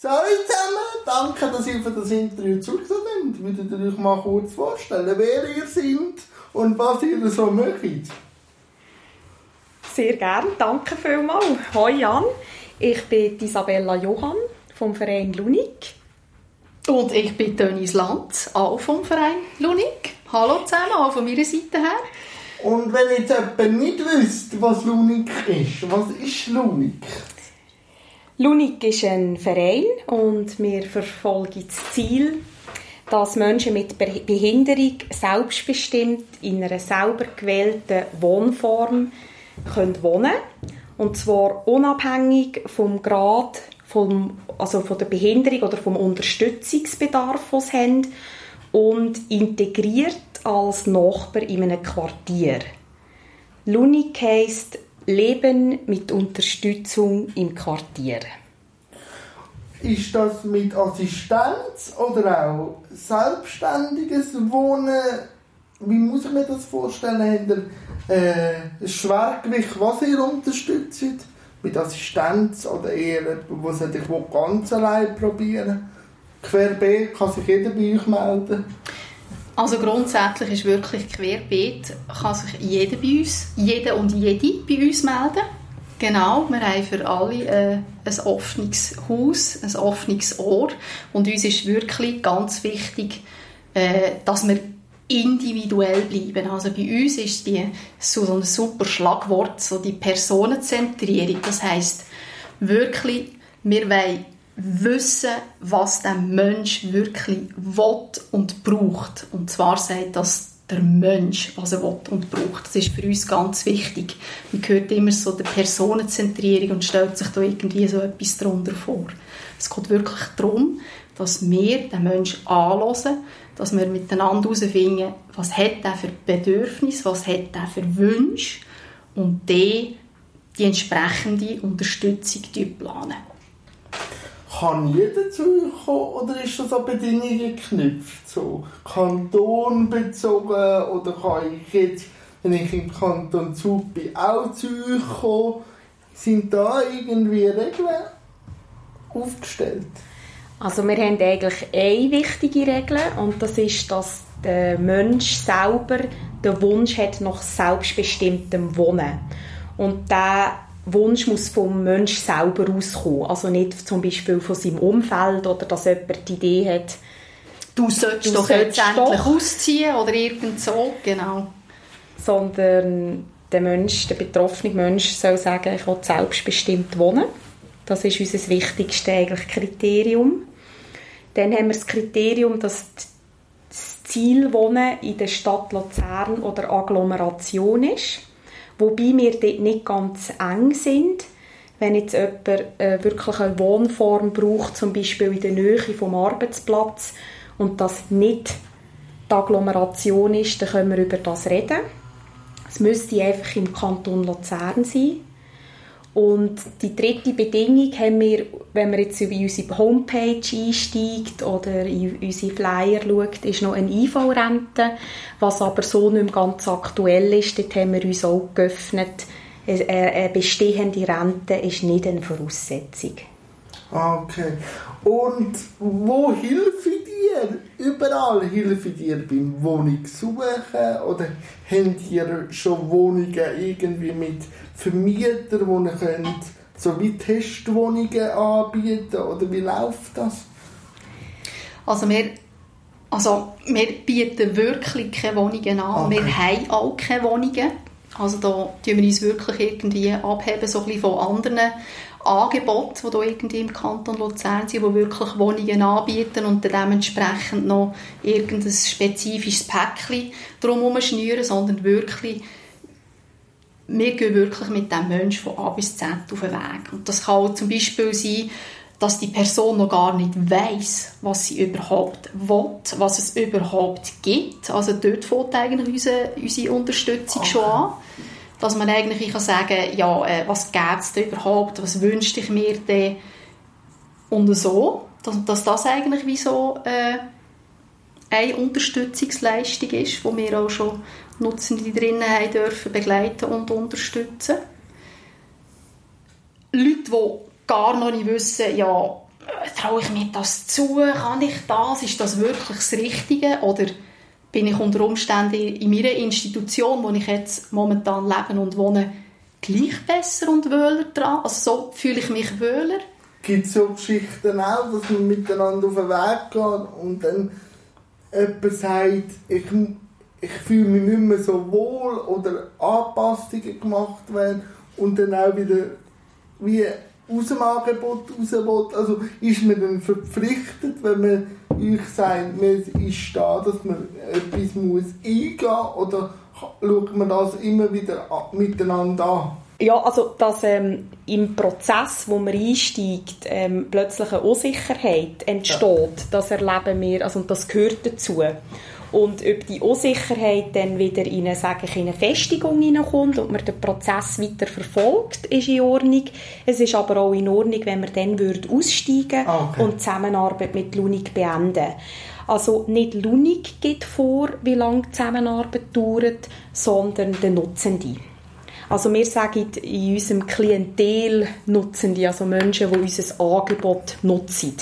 Hallo zusammen, danke, dass ihr für das Interview zugeschaut habt. Würdet ihr euch mal kurz vorstellen, wer ihr seid und was ihr so macht? Sehr gerne, danke vielmals. Hoi Jan, ich bin Isabella Johann vom Verein Lunik. Und ich bin Denise Land, auch vom Verein Lunik. Hallo zusammen, auch von meiner Seite her. Und wenn jetzt jemand nicht wisst, was Lunik ist, was ist Lunik? Lunik ist ein Verein und wir verfolgen das Ziel, dass Menschen mit Behinderung selbstbestimmt in einer selber gewählten Wohnform können wohnen und zwar unabhängig vom Grad vom, also von der Behinderung oder vom Unterstützungsbedarf, den sie haben und integriert als Nachbar in einem Quartier. Lunik heisst Leben mit Unterstützung im Quartier. Ist das mit Assistenz oder auch selbstständiges Wohnen? Wie muss ich mir das vorstellen? Habt ihr äh, Schwergewicht, was ihr unterstützt? Mit Assistenz oder eher jemand, der sich ganz allein probieren Querbeet kann sich jeder bei euch melden? Also grundsätzlich ist wirklich querbeet, kann sich jeder bei uns, jeder und jede bei uns melden. Genau, wir haben für alle äh, ein offenes Haus, ein offenes Ohr und uns ist wirklich ganz wichtig, äh, dass wir individuell bleiben. Also bei uns ist die, so ein super Schlagwort, so die Personenzentrierung. Das heißt wirklich, wir wollen wissen, was der Mensch wirklich will und braucht. Und zwar sagt das der Mensch, was er will und braucht. Das ist für uns ganz wichtig. Man hört immer so die Personenzentrierung und stellt sich da irgendwie so etwas darunter vor. Es geht wirklich darum, dass wir den Menschen anhören, dass wir miteinander herausfinden, was hat er für Bedürfnisse, was hat er für Wünsche und die, die entsprechende Unterstützung planen kann jeder zu euch kommen oder ist das an Bedingungen geknüpft? So kantonbezogen oder kann ich jetzt, wenn ich im Kanton Zug bin, auch zu euch kommen? Sind da irgendwie Regeln aufgestellt? Also wir haben eigentlich eine wichtige Regel und das ist, dass der Mensch selber den Wunsch hat nach selbstbestimmtem Wohnen. Und der Wunsch muss vom Mensch selber auskommen. Also nicht zum Beispiel von seinem Umfeld oder dass jemand die Idee hat, du sollst du doch jetzt endlich ausziehen oder irgend so, genau. Sondern der Mensch, der betroffene Mensch soll sagen, ich will selbstbestimmt wohnen. Das ist unser wichtigstes eigentlich Kriterium. Dann haben wir das Kriterium, dass das Ziel Wohnen in der Stadt Luzern oder Agglomeration ist wobei wir dort nicht ganz eng sind. Wenn jetzt jemand äh, wirklich eine Wohnform braucht, zum Beispiel in der Nähe vom Arbeitsplatz, und das nicht die Agglomeration ist, dann können wir über das reden. Es müsste einfach im Kanton Luzern sein. Und die dritte Bedingung haben wir, wenn man jetzt über unsere Homepage einsteigt oder in unsere Flyer schaut, ist noch eine IV-Rente, was aber so nicht mehr ganz aktuell ist. Dort haben wir uns auch geöffnet. Eine bestehende Rente ist nicht eine Voraussetzung. Ah, okay. Und wo hilfe dir? Überall hilfe dir beim Wohnung suchen? Oder habt ihr schon Wohnungen irgendwie mit Vermietern, die ihr könnt so wie Testwohnungen anbieten? Oder wie läuft das? Also wir also wir bieten wirklich keine Wohnungen an. Okay. Wir haben auch keine Wohnungen. Also da tun wir uns wirklich irgendwie abheben so ein von anderen Angebote, die hier irgendwie im Kanton Luzern sind, die wirklich Wohnungen anbieten und dann dementsprechend noch irgendein spezifisches Päckchen drumherum schnüren, sondern wirklich wir gehen wirklich mit dem Menschen von A bis Z auf den Weg. Und das kann auch zum Beispiel sein, dass die Person noch gar nicht weiß, was sie überhaupt will, was es überhaupt gibt. Also dort fängt eigentlich unsere, unsere Unterstützung okay. schon an dass man eigentlich kann sagen ja, äh, was es denn überhaupt, was wünschte ich mir denn? Und so, dass, dass das eigentlich wie so äh, eine Unterstützungsleistung ist, wo wir auch schon Nutzende drinnen haben dürfen begleiten und unterstützen. Leute, die gar noch nicht wissen, ja, traue ich mir das zu, kann ich das, ist das wirklich das Richtige? Oder bin ich unter Umständen in meiner Institution, wo ich jetzt momentan lebe und wohne, gleich besser und wöhler dran? Also so fühle ich mich wöhler. Gibt es so Geschichten auch, dass man miteinander auf den Weg geht und dann jemand sagt, ich, ich fühle mich nicht mehr so wohl oder Anpassungen gemacht werden und dann auch wieder wie aus dem Angebot raus will. Also ist man dann verpflichtet, wenn man euch sagt, man ist da, dass man etwas muss eingehen muss oder schaut man das immer wieder miteinander an? Ja, also dass ähm, im Prozess, wo man einsteigt, ähm, plötzlich eine Unsicherheit entsteht, ja. das erleben wir, also das gehört dazu. Und ob die Unsicherheit dann wieder in eine, sage ich, in eine Festigung hineinkommt und man den Prozess weiter verfolgt, ist in Ordnung. Es ist aber auch in Ordnung, wenn man dann würde aussteigen ah, okay. und die Zusammenarbeit mit Lunig beenden. Also nicht Lunig geht vor, wie lange die Zusammenarbeit dauert, sondern der Nutzende. Also wir sagen in unserem Klientel Nutzende, also Menschen, die unser Angebot nutzen.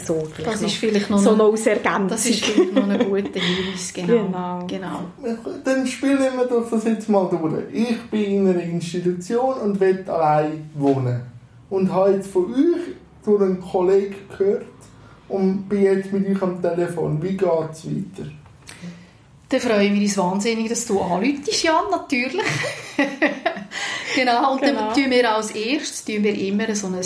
So, das ist vielleicht noch so eine, als Ergänzung. Das ist vielleicht noch ein guter Hinweis, genau. genau. genau. Dann spielen wir doch das jetzt mal durch. Ich bin in einer Institution und will allein wohnen. Und habe jetzt von euch durch einen Kollegen gehört und bin jetzt mit euch am Telefon. Wie geht es weiter? Dann freuen wir uns wahnsinnig, dass du anläutest, Jan, natürlich. genau, und genau. dann tun wir als erstes tun wir immer so ein,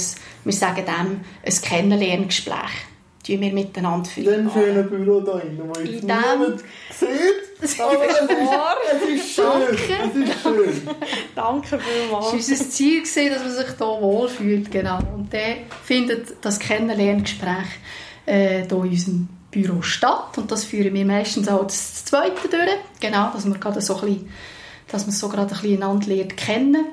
wir sagen dem, ein Kennenlerngespräch tun wir miteinander führen. In dem schönen Büro da drin, wo jetzt niemand sieht. Aber es ist, es ist schön. Danke. Es ist schön. Danke vielmals. Es war unser Ziel, dass man sich hier wohlfühlt. Genau. Und dann findet das Kennenlerngespräch äh, hier in unserem Büro statt. Und das führen wir meistens auch das zweite durch. Genau, dass man gerade so ein bisschen, dass man so gerade ein bisschen einander lernt kennen.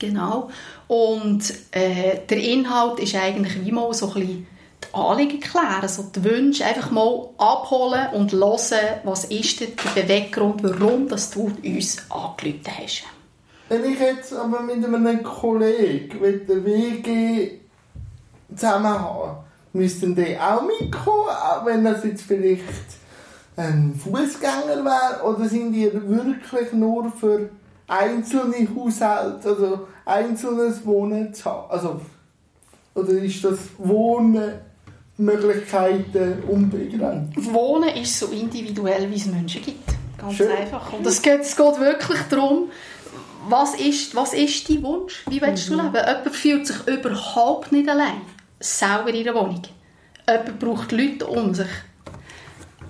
Genau. Und äh, der Inhalt ist eigentlich wie mal so ein bisschen die Anliegen klären, also die Wünsche einfach mal abholen und hören, was ist der Beweggrund, warum dass du uns angerufen hast. Wenn ich jetzt aber mit einem Kollegen mit der WG zusammen habe, müssten die auch mitkommen, auch wenn das jetzt vielleicht ein Fußgänger wäre, oder sind die wirklich nur für einzelne Haushalte, also einzelnes Wohnen zu haben? Also, oder ist das Wohnmöglichkeiten unbegrenzt? Wohnen ist so individuell, wie es Menschen gibt. Ganz Schön. einfach. Und es geht, es geht wirklich darum, was ist, was ist dein Wunsch? Wie willst du mhm. leben? Jemand fühlt sich überhaupt nicht allein selber in der Wohnung. Jemand braucht Leute um sich.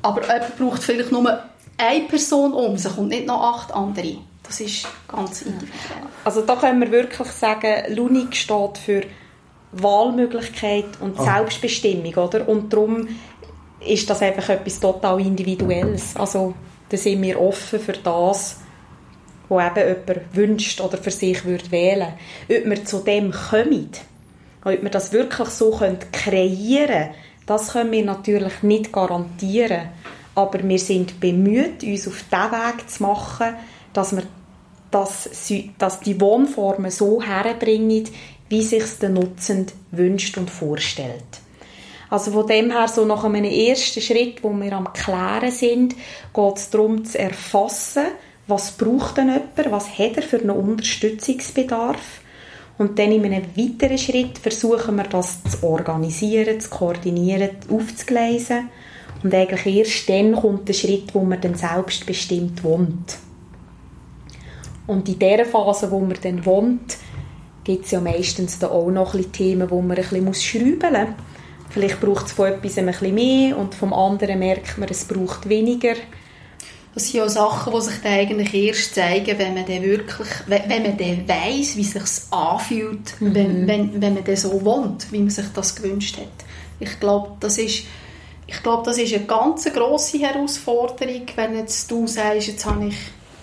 Aber jemand braucht vielleicht nur eine Person um sich und nicht noch acht andere. Das ist ganz individuell. Also da können wir wirklich sagen, Lunik steht für Wahlmöglichkeit und oh. Selbstbestimmung, oder? Und darum ist das einfach etwas total Individuelles. Also da sind wir offen für das, was eben jemand wünscht oder für sich würde wählen Ob wir zu dem kommen, ob wir das wirklich so kreieren können, das können wir natürlich nicht garantieren. Aber wir sind bemüht, uns auf diesen Weg zu machen, dass wir das, dass die Wohnformen so herbringen, wie sich der Nutzend wünscht und vorstellt. Also von dem her, so nach einem ersten Schritt, wo wir am Klären sind, geht es darum zu erfassen, was braucht denn jemand, was hat er für einen Unterstützungsbedarf und dann in einem weiteren Schritt versuchen wir das zu organisieren, zu koordinieren, aufzugleisen. Und eigentlich erst dann kommt der Schritt, wo man dann selbstbestimmt wohnt. Und in der Phase, wo man dann wohnt, gibt es ja meistens dann auch noch ein Themen, wo man ein bisschen schrauben muss. Vielleicht braucht es von etwas ein bisschen mehr und vom anderen merkt man, es braucht weniger. Das sind ja Sachen, die sich dann eigentlich erst zeigen, wenn man dann wirklich, wenn, man dann weiss, wie es sich anfühlt, mhm. wenn, wenn, wenn man dann so wohnt, wie man sich das gewünscht hat. Ich glaube, das ist, ich glaube, das ist eine ganz grosse Herausforderung, wenn jetzt du sagst, jetzt habe ich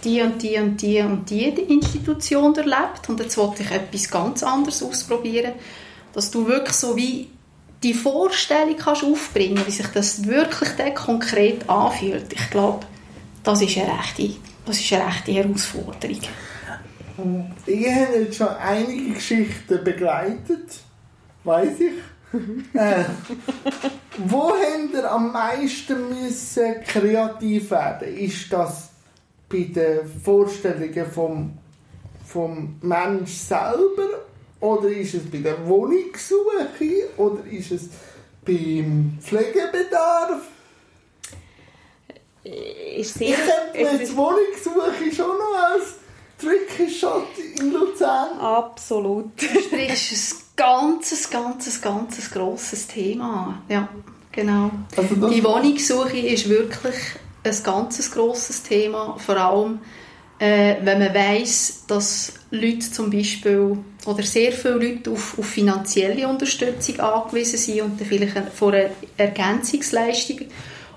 die und die und die und die Institution erlebt und jetzt wollte ich etwas ganz anderes ausprobieren, dass du wirklich so wie die Vorstellung kannst aufbringen, wie sich das wirklich dann konkret anfühlt. Ich glaube, das ist eine rechte, das ist eine rechte Herausforderung. Ich habe jetzt schon einige Geschichten begleitet, weiß ich. äh, wo habt ihr am meisten müssen kreativ werden? Ist das bei den Vorstellungen vom, vom Mensch selber oder ist es bei der Wohnungssuche oder ist es beim Pflegebedarf? Ist sehr, ich könnte mir die Wohnungssuche schon noch als Tricky Shot in Luzern. Absolut. Du sprichst ein ganzes, ganzes, ganzes grosses Thema. Ja, genau. Also Die Wohnungssuche ist wirklich ein ganzes grosses Thema, vor allem äh, wenn man weiß, dass Leute zum Beispiel oder sehr viele Leute auf, auf finanzielle Unterstützung angewiesen sind und dann vielleicht von einer Ergänzungsleistung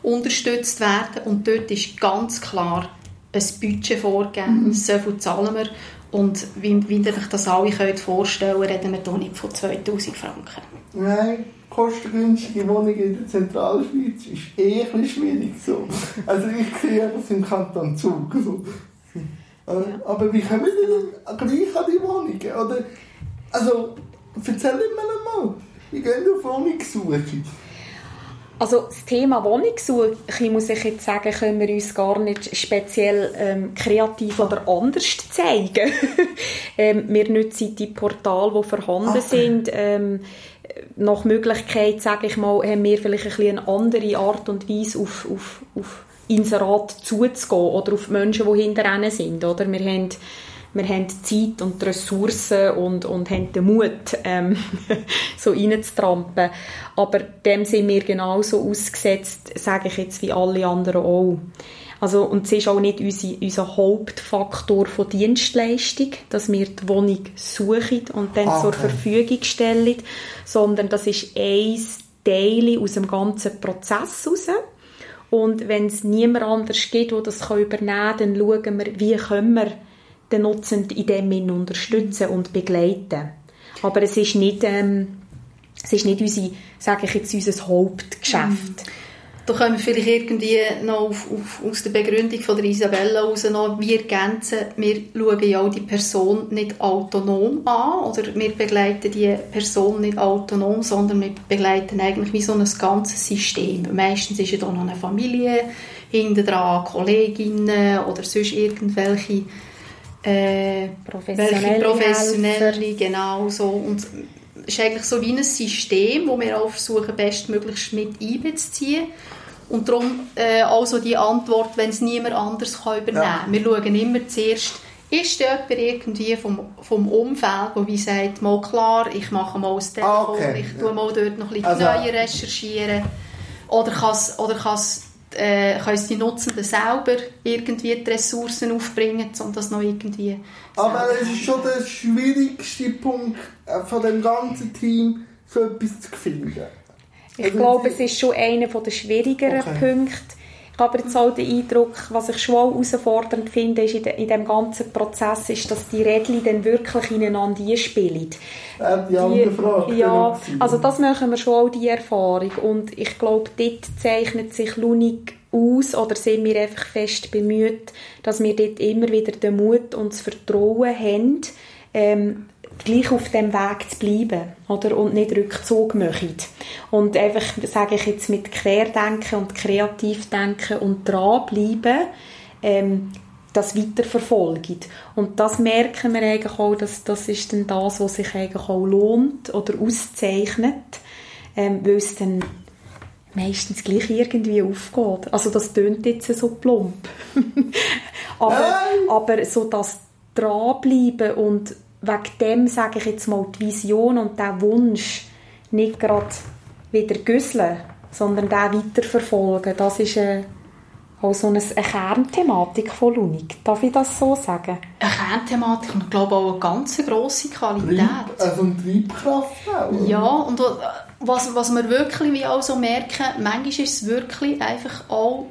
unterstützt werden und dort ist ganz klar ein Budget vorgegeben, so viel zahlen wir und wie, wie ihr euch das alle könnt vorstellen reden wir hier nicht von 2000 Franken. Nein, kostengünstige Wohnung in der Zentralschweiz ist eh ein schwierig so. Also ich sehe das im Kanton Zug. So. Äh, Aber wie kommen wir denn gleich an die Wohnungen? Oder, also, erzähl mir mal. Wie gehen wir auf Wohnungssuche? Also das Thema Wohnungssuche, muss ich jetzt sagen, können wir uns gar nicht speziell ähm, kreativ oder anders zeigen. ähm, wir nutzen die Portale, die vorhanden Okay. sind. Ähm, nach Möglichkeit, sage ich mal, haben wir vielleicht ein bisschen eine andere Art und Weise auf, auf, auf Inserat zuzugehen oder auf die Menschen, die hinter ihnen sind. Oder? Wir haben wir haben die Zeit und die Ressourcen und, und haben den Mut, ähm, so reinzutrampen. Aber dem sind wir genauso ausgesetzt, sage ich jetzt, wie alle anderen auch. Also, und es ist auch nicht unser, unser Hauptfaktor von Dienstleistung, dass wir die Wohnung suchen und dann Ah, zur okay. Verfügung stellen, sondern das ist ein Teil aus dem ganzen Prozess heraus. Und wenn es niemand anders gibt, der das übernehmen kann, dann schauen wir, wie können wir den Nutzenden in dem Sinn unterstützen und begleiten. Aber es ist nicht, ähm, es ist nicht unsere, sage ich jetzt, unser Hauptgeschäft. Da können wir vielleicht irgendwie noch auf, auf, aus der Begründung von der Isabella heraus noch wie ergänzen, wir schauen ja die Person nicht autonom an oder wir begleiten die Person nicht autonom, sondern wir begleiten eigentlich wie so ein ganzes System. Meistens ist ja da noch eine Familie hinten dran, Kolleginnen oder sonst irgendwelche äh, Professionelle Helfer. professionelle, genau so. Und es ist eigentlich so wie ein System, wo wir auch versuchen, bestmöglichst mit einbeziehen. Und darum äh, auch so die Antwort, wenn es niemand anders kann übernehmen Ja. kann. Wir schauen immer zuerst, ist jemand irgendwie vom, vom Umfeld, der wie sagt, mal klar, ich mache mal das Telefon, Ah, okay. ich tue mal dort noch ein bisschen Also- Neue recherchieren. Oder oder kann's, äh, können es die Nutzenden selber irgendwie die Ressourcen aufbringen, um das noch irgendwie Aber es ist schon der schwierigste Punkt äh, von dem ganzen Team, so etwas zu finden. Ich Also glaube, Sie- es ist schon einer der schwierigeren Okay. Punkte. Ich habe jetzt auch den Eindruck, was ich schon auch herausfordernd finde, ist in, de, in dem ganzen Prozess, ist, dass die Rädchen dann wirklich ineinander einspielen. Äh, die andere Frage. ja, gewesen. also das machen wir schon auch, die Erfahrung. Und ich glaube, dort zeichnet sich Lunig aus, oder sind wir einfach fest bemüht, dass wir dort immer wieder den Mut und das Vertrauen haben, ähm, gleich auf dem Weg zu bleiben oder? und nicht Rückzug machen. Und einfach, sage ich jetzt, mit Querdenken und Kreativdenken und dranbleiben, ähm, das weiterverfolgen. Und das merken wir eigentlich auch, dass das ist dann das, was sich eigentlich auch lohnt oder auszeichnet, ähm, weil es dann meistens gleich irgendwie aufgeht. Also das tönt jetzt so plump. aber, aber so das dranbleiben und wegen dem, sage ich jetzt mal, die Vision und der Wunsch nicht gerade wieder güsseln, sondern den weiterverfolgen, das ist äh, auch so eine, eine Kernthematik von Lunig. Darf ich das so sagen? eine Kernthematik und ich glaube auch eine ganz grosse Qualität. Trieb, also eine Triebkraft auch. oder? Ja, und äh, was, was wir wirklich wie auch so merken, manchmal ist es wirklich einfach auch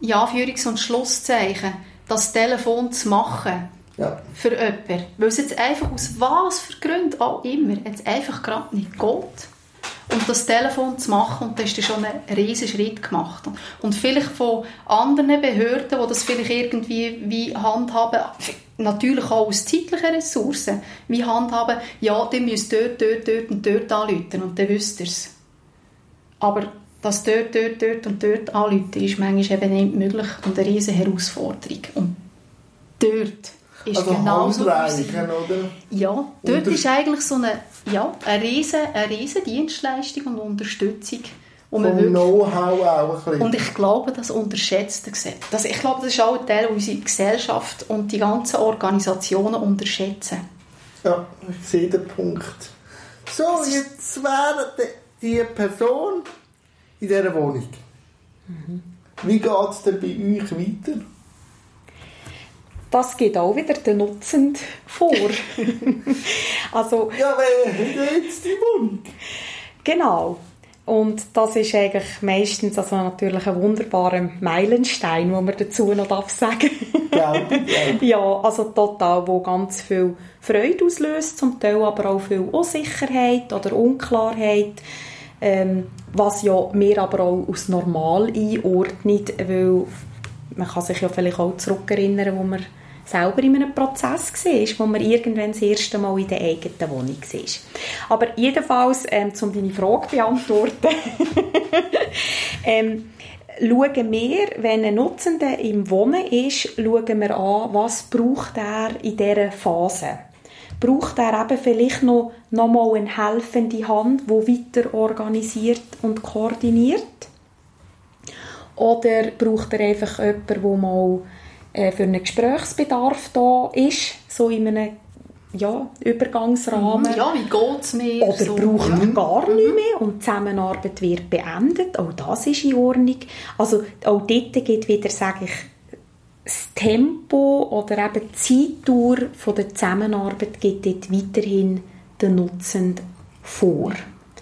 in Anführungs- und Schlusszeichen, das Telefon zu machen ja. für jemanden, weil es jetzt einfach aus was für Gründen auch immer jetzt einfach gerade nicht geht. und das Telefon zu machen und da ist schon ein riesen Schritt gemacht. Und vielleicht von anderen Behörden, die das vielleicht irgendwie wie handhaben, natürlich auch aus zeitlichen Ressourcen, wie handhaben, ja, die müsst dort, dort, dort und dort anrufen und dann wisst ihr es. Aber das dort, dort, dort und dort anrufen ist manchmal eben nicht möglich und eine riesige Herausforderung. Und dort ist also genauso Handreichen, oder? Ja, dort ist eigentlich so eine, ja, eine, riesen, eine riesen Dienstleistung und Unterstützung. Vom Know-how auch ein bisschen. Und ich glaube, das unterschätzt das, Ich glaube, das ist auch ein Teil, unsere Gesellschaft und die ganzen Organisationen unterschätzen. Ja, ich sehe den Punkt. So, jetzt wäre die Person in dieser Wohnung. Mhm. Wie geht es denn bei euch weiter? Das geht auch wieder der Nutzend vor. also, ja, wer jetzt die Wohnung? Genau. Und das ist eigentlich meistens also natürlich ein wunderbarer Meilenstein, wo man dazu noch darf sagen. ja, ja, also total, wo ganz viel Freude auslöst, zum Teil aber auch viel Unsicherheit oder Unklarheit, ähm, was ja mir aber auch als normal einordnet, weil man kann sich ja vielleicht auch zurückerinnern, wo man selber in einem Prozess war, wo man irgendwann das erste Mal in der eigenen Wohnung war. Aber jedenfalls, ähm, um deine Frage zu beantworten, ähm, schauen wir, wenn ein Nutzender im Wohnen ist, schauen wir an, was braucht er in dieser Phase. Braucht er eben vielleicht noch, noch mal eine helfende Hand, die weiter organisiert und koordiniert? Oder braucht er einfach jemanden, der mal äh, für einen Gesprächsbedarf da ist, so in einem ja, Übergangsrahmen. Ja, wie geht es mir? Oder so. braucht man gar mhm. nicht mehr und die Zusammenarbeit wird beendet. Auch das ist in Ordnung. Also auch dort geht wieder, sage ich, das Tempo oder eben die Zeitdauer von der Zusammenarbeit geht dort weiterhin den Nutzenden vor.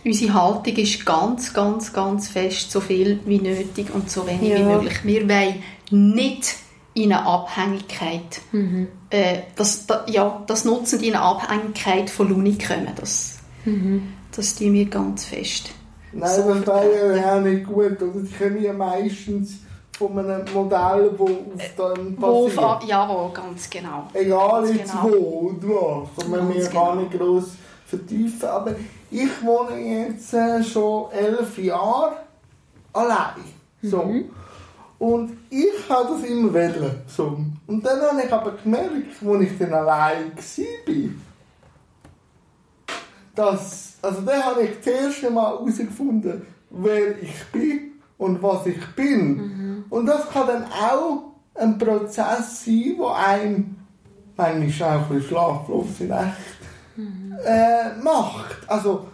Unsere Haltung ist ganz, ganz, ganz fest, so viel wie nötig und so wenig ja. wie möglich. Wir wollen nicht in eine Abhängigkeit, mhm. äh, das, da, ja, das Nutzen in eine Abhängigkeit von Luni kommen. Das, mhm. das tun wir ganz fest. Nein, so das wäre ja nicht gut. Oder? Die kommen ja meistens von einem Modell, das auf dann passiert. Wo, ja, wo, ganz genau. Egal ganz jetzt genau. wo und was. Und wir genau. gar nicht gross vertiefen. Aber ich wohne jetzt äh, schon elf Jahre allein. So. Mhm. Und ich habe das immer wählen. So. Und dann habe ich aber gemerkt, als ich dann allein war, dass, also dann habe ich das erste Mal herausgefunden, wer ich bin und was ich bin. Mhm. Und das kann dann auch ein Prozess sein, der einem manchmal auch ein bisschen schlaflose Nacht mhm. äh, macht. Also,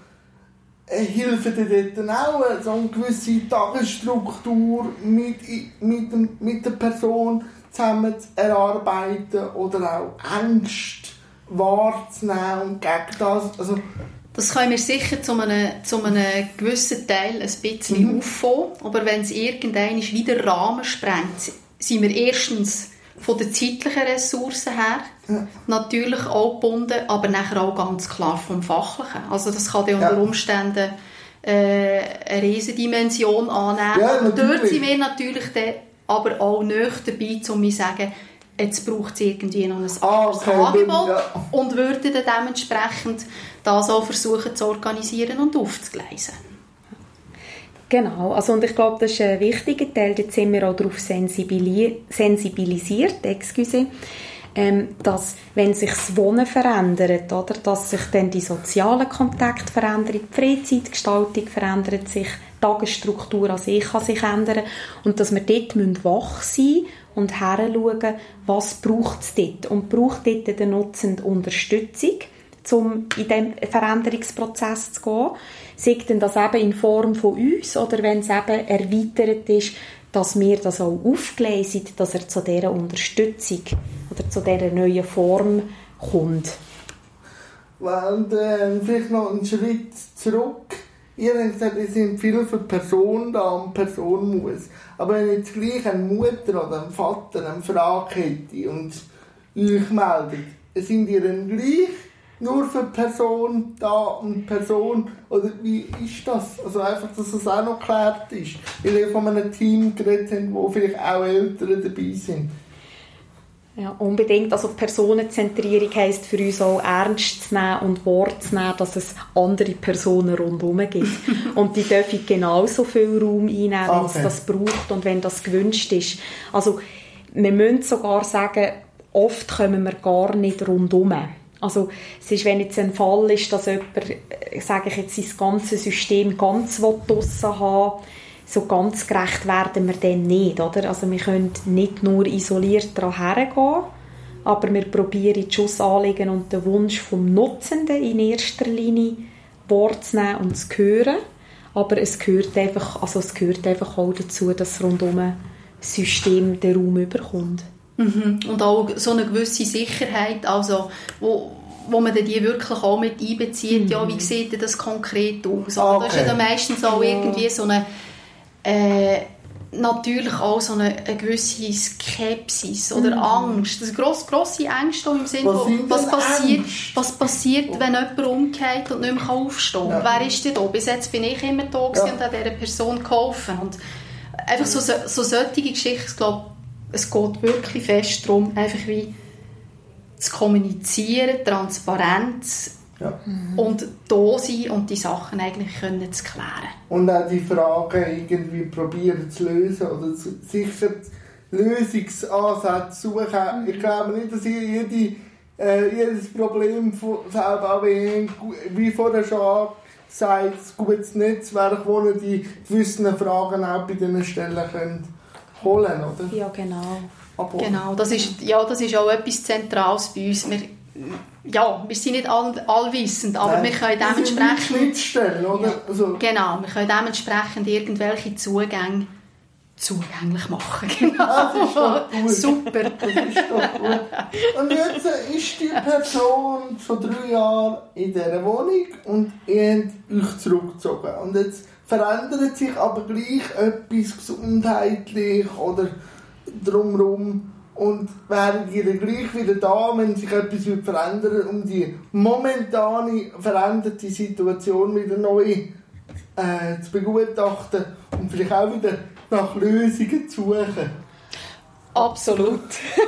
helfen dir dort auch so eine gewisse Tagesstruktur mit, mit, mit der Person zusammen zu erarbeiten oder auch Ängste wahrzunehmen und gegen das. Also, das können wir sicher zu einem, zu einem gewissen Teil ein bisschen mhm. auffangen, aber wenn es irgendein wieder Rahmen sprengt, sind wir erstens von den zeitlichen Ressourcen her ja. natürlich auch gebunden, aber nachher auch ganz klar vom Fachlichen. Also das kann dann unter Umständen äh, eine riesige Dimension annehmen. Ja, dort sind wir natürlich dann aber auch näher dabei, um zu sagen, jetzt braucht es irgendwie noch ein ah, okay, Angebot ja. und würden dann dementsprechend das auch versuchen zu organisieren und aufzugleisen. Genau, also und ich glaube, das ist ein wichtiger Teil, da sind wir auch darauf sensibilisiert, excuse, ähm, dass wenn sich das Wohnen verändert, oder, dass sich dann die sozialen Kontakte verändern, die Freizeitgestaltung verändert sich, die Tagesstruktur an sich kann sich ändern und dass wir dort wach sein müssen und heranschauen, was braucht es dort? Und braucht dort den Nutzenden Unterstützung, um in diesen Veränderungsprozess zu gehen sei denn das eben in Form von uns oder wenn es eben erweitert ist, dass wir das auch aufgleisen, dass er zu dieser Unterstützung oder zu dieser neuen Form kommt. Und äh, vielleicht noch einen Schritt zurück. Ihr habt gesagt, es sind viele für Person da und Person muss. Aber wenn jetzt gleich eine Mutter oder ein Vater eine Frage hätte und euch meldet, sind ihr dann gleich nur für Person da und Person? Oder wie ist das? Also einfach, dass das auch noch geklärt ist. Weil ihr von einem Team geredet habt, wo vielleicht auch Eltern dabei sind. Ja, unbedingt. Also Personenzentrierung heisst für uns auch ernst zu nehmen und Wort zu nehmen, dass es andere Personen rundherum gibt. und die dürfen genauso viel Raum einnehmen, wenn es das braucht und wenn das gewünscht ist. Also wir müssen sogar sagen, oft kommen wir gar nicht rundherum. Also es ist, wenn jetzt ein Fall ist, dass jemand, äh, sage ich jetzt, sein ganzes System ganz draussen haben so ganz gerecht werden wir dann nicht, oder? Also wir können nicht nur isoliert daran hergehen, aber wir probieren die Schussanliegen und den Wunsch vom Nutzenden in erster Linie wahrzunehmen und zu hören. Aber es gehört einfach, also es gehört einfach auch dazu, dass rundum ein System den Raum überkommt. Mhm. Und auch so eine gewisse Sicherheit, also wo, wo man die wirklich auch mit einbezieht. Mhm. Ja, wie sieht das konkret aus? Okay. Da ist ja dann meistens auch irgendwie so eine äh, natürlich auch so eine, eine gewisse Skepsis oder mm. Angst. Das grosse, grosse Ängste im Sinne von, was passiert, was passiert, wenn jemand umkehrt und nicht mehr aufstehen kann. Ja. Wer ist denn da? Bis jetzt bin ich immer da ja. und habe dieser Person geholfen. Und einfach so, so solche Geschichten, ich glaube, es geht wirklich fest darum, einfach wie zu kommunizieren, Transparenz, ja. Und da sein und die Sachen eigentlich können zu klären. Und auch die Fragen irgendwie probieren zu lösen oder zu, sicher Lösungsansätze suchen. Ich glaube nicht, dass jede, äh, jedes Problem selber wie vorher schon gesagt, ein gutes Netzwerk, wo die gewissen Fragen auch bei diesen Stellen können holen oder? Ja, genau. Aber genau, das ist, ja, das ist auch etwas Zentrales bei uns. Wir, ja, wir sind nicht all, allwissend, aber Nein, wir können dementsprechend... oder? Ja, also. Genau, wir können dementsprechend irgendwelche Zugänge zugänglich machen. Genau. Das ist doch gut. Super. Das ist doch gut. Und jetzt ist die Person schon drei Jahre in dieser Wohnung und ihr habt euch zurückgezogen. Und jetzt verändert sich aber gleich etwas gesundheitlich oder drumherum und wären die dann gleich wieder da, wenn sich etwas verändern um die momentane veränderte Situation wieder neu äh, zu begutachten und vielleicht auch wieder nach Lösungen zu suchen. Absolut.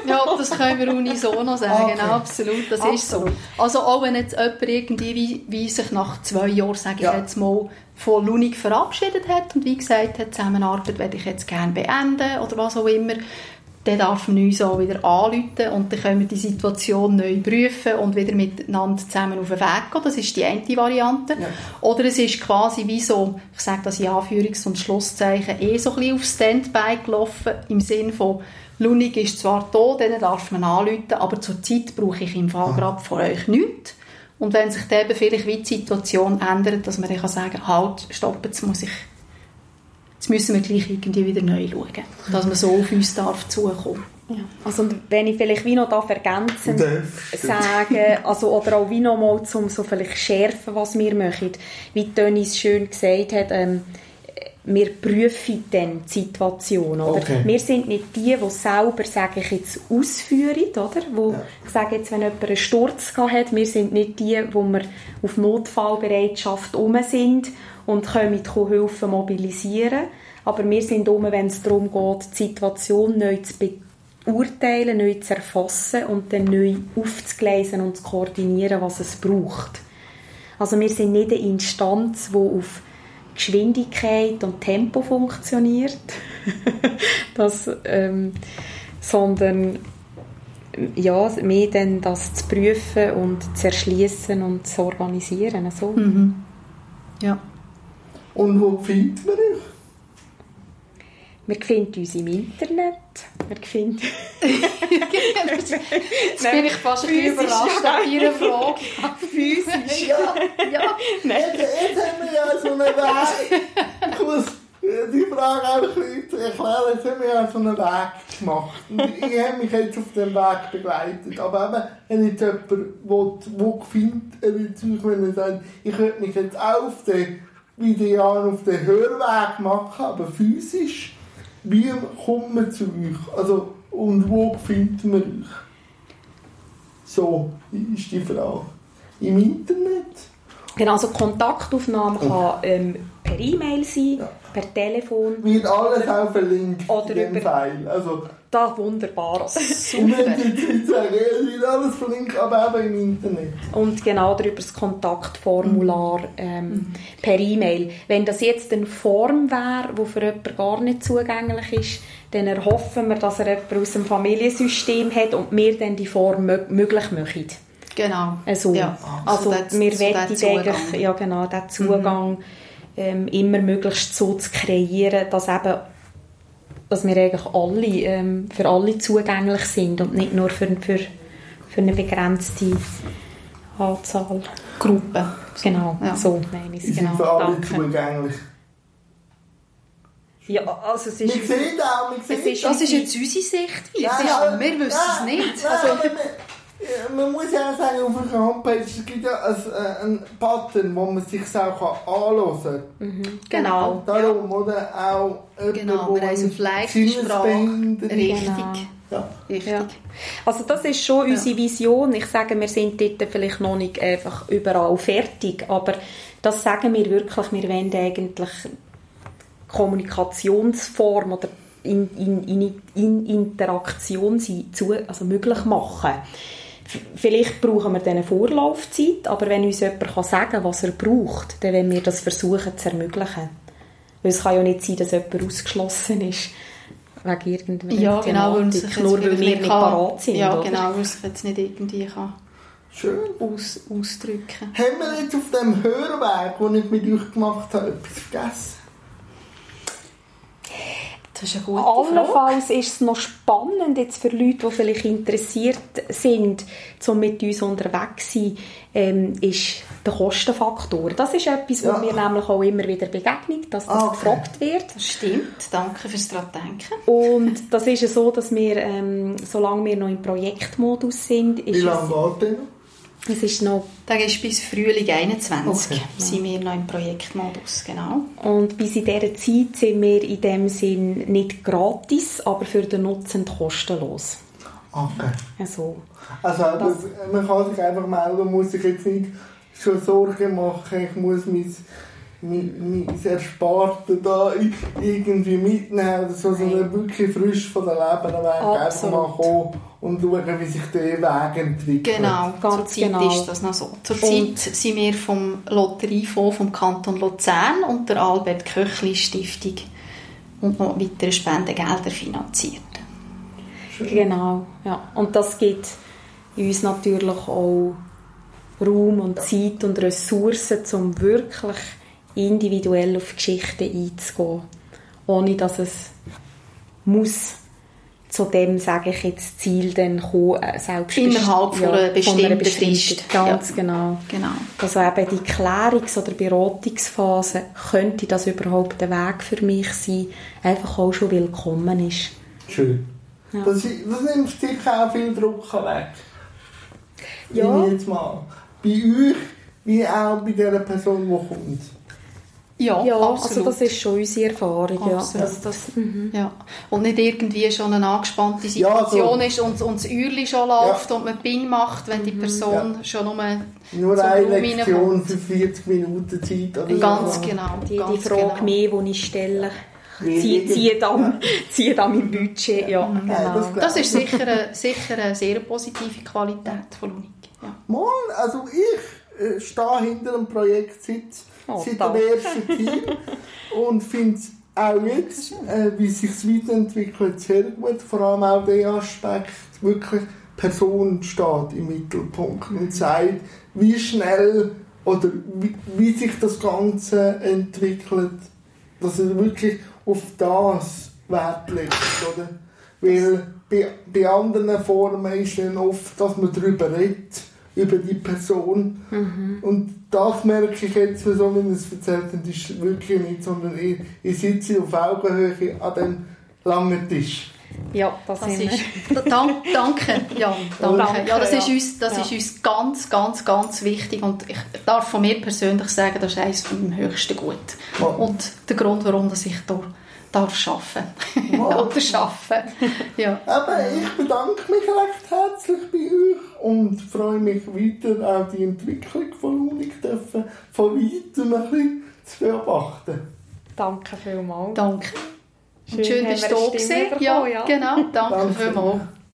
ja, das können wir unisono sagen. Okay. Absolut, das Absolut. ist so. Also auch wenn jetzt jemand irgendwie wie, sich nach zwei Jahren, sage ich ja. jetzt mal, von Lunig verabschiedet hat und wie gesagt hat, Zusammenarbeit werde ich jetzt gerne beenden oder was auch immer, dann darf man uns auch wieder anrufen und dann können wir die Situation neu prüfen und wieder miteinander zusammen auf den Weg gehen. Das ist die eine Variante. Ja. Oder es ist quasi wie so, ich sage das in Anführungs- und Schlusszeichen, eh so ein bisschen auf Standby gelaufen, im Sinn von, Lunig ist zwar da, dann darf man anrufen, aber zur Zeit brauche ich im Fall gerade von euch nichts. Und wenn sich dann vielleicht wie die Situation ändert, dass man dann sagen kann, halt, stopp, jetzt muss ich Jetzt müssen wir gleich irgendwie wieder neu schauen, dass man so auf uns darf zukommen. Ja. Also wenn ich vielleicht wie noch da ergänzend sagen, also oder auch wie noch mal zum so vielleicht schärfen, was wir machen, wie Dennis schön gesagt hat, ähm, wir prüfen dann die Situation. Oder? Okay. Wir sind nicht die, die selber, sage ich jetzt, ausführen, oder? Wo, ja. ich sage jetzt, wenn jemand einen Sturz hat, wir sind nicht die, wo wir auf Notfallbereitschaft um sind und können Hilfe mobilisieren. Aber wir sind um, wenn es darum geht, die Situation neu zu beurteilen, neu zu erfassen und dann neu aufzugleisen und zu koordinieren, was es braucht. Also wir sind nicht eine Instanz, die auf Geschwindigkeit und Tempo funktioniert, das, ähm, sondern ja, mehr dann das zu prüfen und zu erschließen und zu organisieren. So. Mhm. Ja. Und wo findet man euch? Wir finden uns im Internet. Wir finden... Jetzt bin ich fast ein überrascht nach Ihrer Frage. Physisch? ja, ja. Jetzt, jetzt haben wir ja so einen Weg. Ich muss die Frage auch ein bisschen zu erklären. Jetzt haben wir ja so einen Weg gemacht. Und ich habe mich jetzt auf dem Weg begleitet. Aber eben, wenn jetzt jemand will, wo findet, wenn er sagt, ich könnte mich jetzt auch auf den wie die Jahren auf den Hörweg machen, aber physisch, wie kommt man zu euch? Also, und wo findet man euch? So ist die Frage. im Internet? Genau, also Kontaktaufnahme kann ähm, per E-Mail sein, ja. Per Telefon. Wird alles auch verlinkt oder in dem über, File. Also, das wunderbar. Super. Wird alles verlinkt, aber auch im Internet. Und genau darüber das Kontaktformular ähm, mhm. per E-Mail. Wenn das jetzt eine Form wäre, die für jemanden gar nicht zugänglich ist, dann erhoffen wir, dass er jemanden aus dem Familiensystem hat und wir dann die Form möglich machen. Genau. Also, ja. also, also wir so eigentlich ja, genau, den Zugang mhm. Ähm, immer möglichst so zu kreieren, dass eben dass wir eigentlich alle, ähm, für alle zugänglich sind und nicht nur für, für, für eine begrenzte Anzahl. Gruppen. Genau, ja. so meine ich es. Genau. sind für alle Danke. zugänglich. Ja, also es ist... Wir sehen auch, wir sehen ist, Das ist jetzt unsere Sicht. Wir, ja, wir wissen es nicht. Nein, also, man muss ja auch sagen, auf der Homepage gibt ja ein, äh, einen Button, wo man sich auch anhören kann. Mhm. Genau. Darum, ja. oder? Auch genau, wir haben auf Leichtsprache. Richtig. Genau. Ja. Richtig. Ja. Also das ist schon unsere Vision. Ich sage, wir sind dort vielleicht noch nicht einfach überall fertig, aber das sagen wir wirklich, wir wollen eigentlich Kommunikationsform oder in, in, in, in Interaktion sein, zu, also möglich machen. Vielleicht brauchen wir dann eine Vorlaufzeit, aber wenn uns jemand kann sagen kann, was er braucht, dann wollen wir das versuchen zu ermöglichen. Weil es kann ja nicht sein, dass jemand ausgeschlossen ist wegen irgendeiner ja, genau, Thematik, nur weil wir nicht parat sind. Ja, genau, weil es jetzt nicht irgendwie kann Schön. Aus, ausdrücken Haben wir jetzt auf dem Hörweg, den ich mit euch gemacht habe, etwas vergessen? Das ist eine gute Allenfalls ist es noch spannend jetzt für Leute, die vielleicht interessiert sind, um mit uns unterwegs zu sein, ähm, ist der Kostenfaktor. Das ist etwas, ja. wo mir nämlich auch immer wieder begegnet, dass das ah, okay. gefragt wird. Das stimmt. Danke fürs daran denken. Und das ist ja so, dass wir, ähm, solange wir noch im Projektmodus sind, ist Wie lange geht denn? Es ist noch... Das ist bis Frühling 21 okay. sind wir noch im Projektmodus, genau. Und bis in dieser Zeit sind wir in dem Sinn nicht gratis, aber für den Nutzenden kostenlos. Okay. Also, also das, man kann sich einfach melden, muss sich jetzt nicht schon Sorgen machen, ich muss mein mein, mein Ersparte da irgendwie mitnehmen oder so, sondern wirklich frisch von der Leben weg einfach mal kommen und schauen, wie sich der Weg entwickelt. Genau, ganz Zurzeit genau. ist das noch so. Zurzeit sind wir vom Lotteriefonds vom Kanton Luzern und der Albert Köchli Stiftung und noch weitere Spendengelder finanziert. Schön. Genau, ja. Und das gibt uns natürlich auch Raum und Zeit und Ressourcen, um wirklich individuell auf Geschichten einzugehen, ohne dass es muss zu dem, sage ich jetzt, Ziel dann kommen, äh, selbst Innerhalb ja, von einer bestimmten, von einer bestimmten Frist. Ganz ja. genau. genau. Also eben die Klärungs- oder Beratungsphase, könnte das überhaupt der Weg für mich sein, einfach auch schon willkommen ist. Schön. Ja. Das, das nimmt sicher auch viel Druck weg. Ja. Jetzt mal. Bei euch, wie auch bei der Person, die kommt. Ja, ja also das ist schon unsere Erfahrung. Ja. Das, das, mhm. ja. Und nicht irgendwie schon eine angespannte Situation ja, so. ist und, und das Uhrli schon läuft ja. und man Ping macht, wenn die mhm. Person schon nur Nur eine Lektion für 40 Minuten Zeit. Oder ganz so. genau. Die, ganz die Frage genau. mehr, die ich stelle. Ziehe zieh dann, zieh dann mein Budget. Ja, genau. das, das, ist sicher eine, sicher eine sehr positive Qualität von Unik. Ja. Mal, also ich äh, stehe hinter einem Projekt seit oh, seit dem ersten Team und finde es auch jetzt, äh, wie es sich weiterentwickelt, sehr gut. Vor allem auch der Aspekt, wirklich Person steht im Mittelpunkt und sagt, wie schnell oder wie, wie sich das Ganze entwickelt, dass er wirklich auf das Wert legt, oder? Weil bei, bei anderen Formen ist dann oft, dass man darüber redet, über die Person. Mhm. Und das merke ich jetzt, so wie es erzählt hat, ist wirklich nicht, sondern ich, ich sitze auf Augenhöhe an dem langen Tisch. Ja, das, das ist. Dank, danke, Jan. Danke. Ja, das, ist, uns, das ja. ist uns ganz, ganz, ganz wichtig. Und ich darf von mir persönlich sagen, das ist eines von meinem höchsten Gut. Ja. Und der Grund, warum dass ich hier darf arbeiten. Oder arbeiten. Ja. Aber ich bedanke mich recht herzlich bei euch und freue mich weiter, auch die Entwicklung von Unik dürfen, von weitem ein bisschen zu beobachten. Danke vielmals. Danke. Schön, Und schön, wir du da Ja, ja. genau. Danke Danke. vielmals.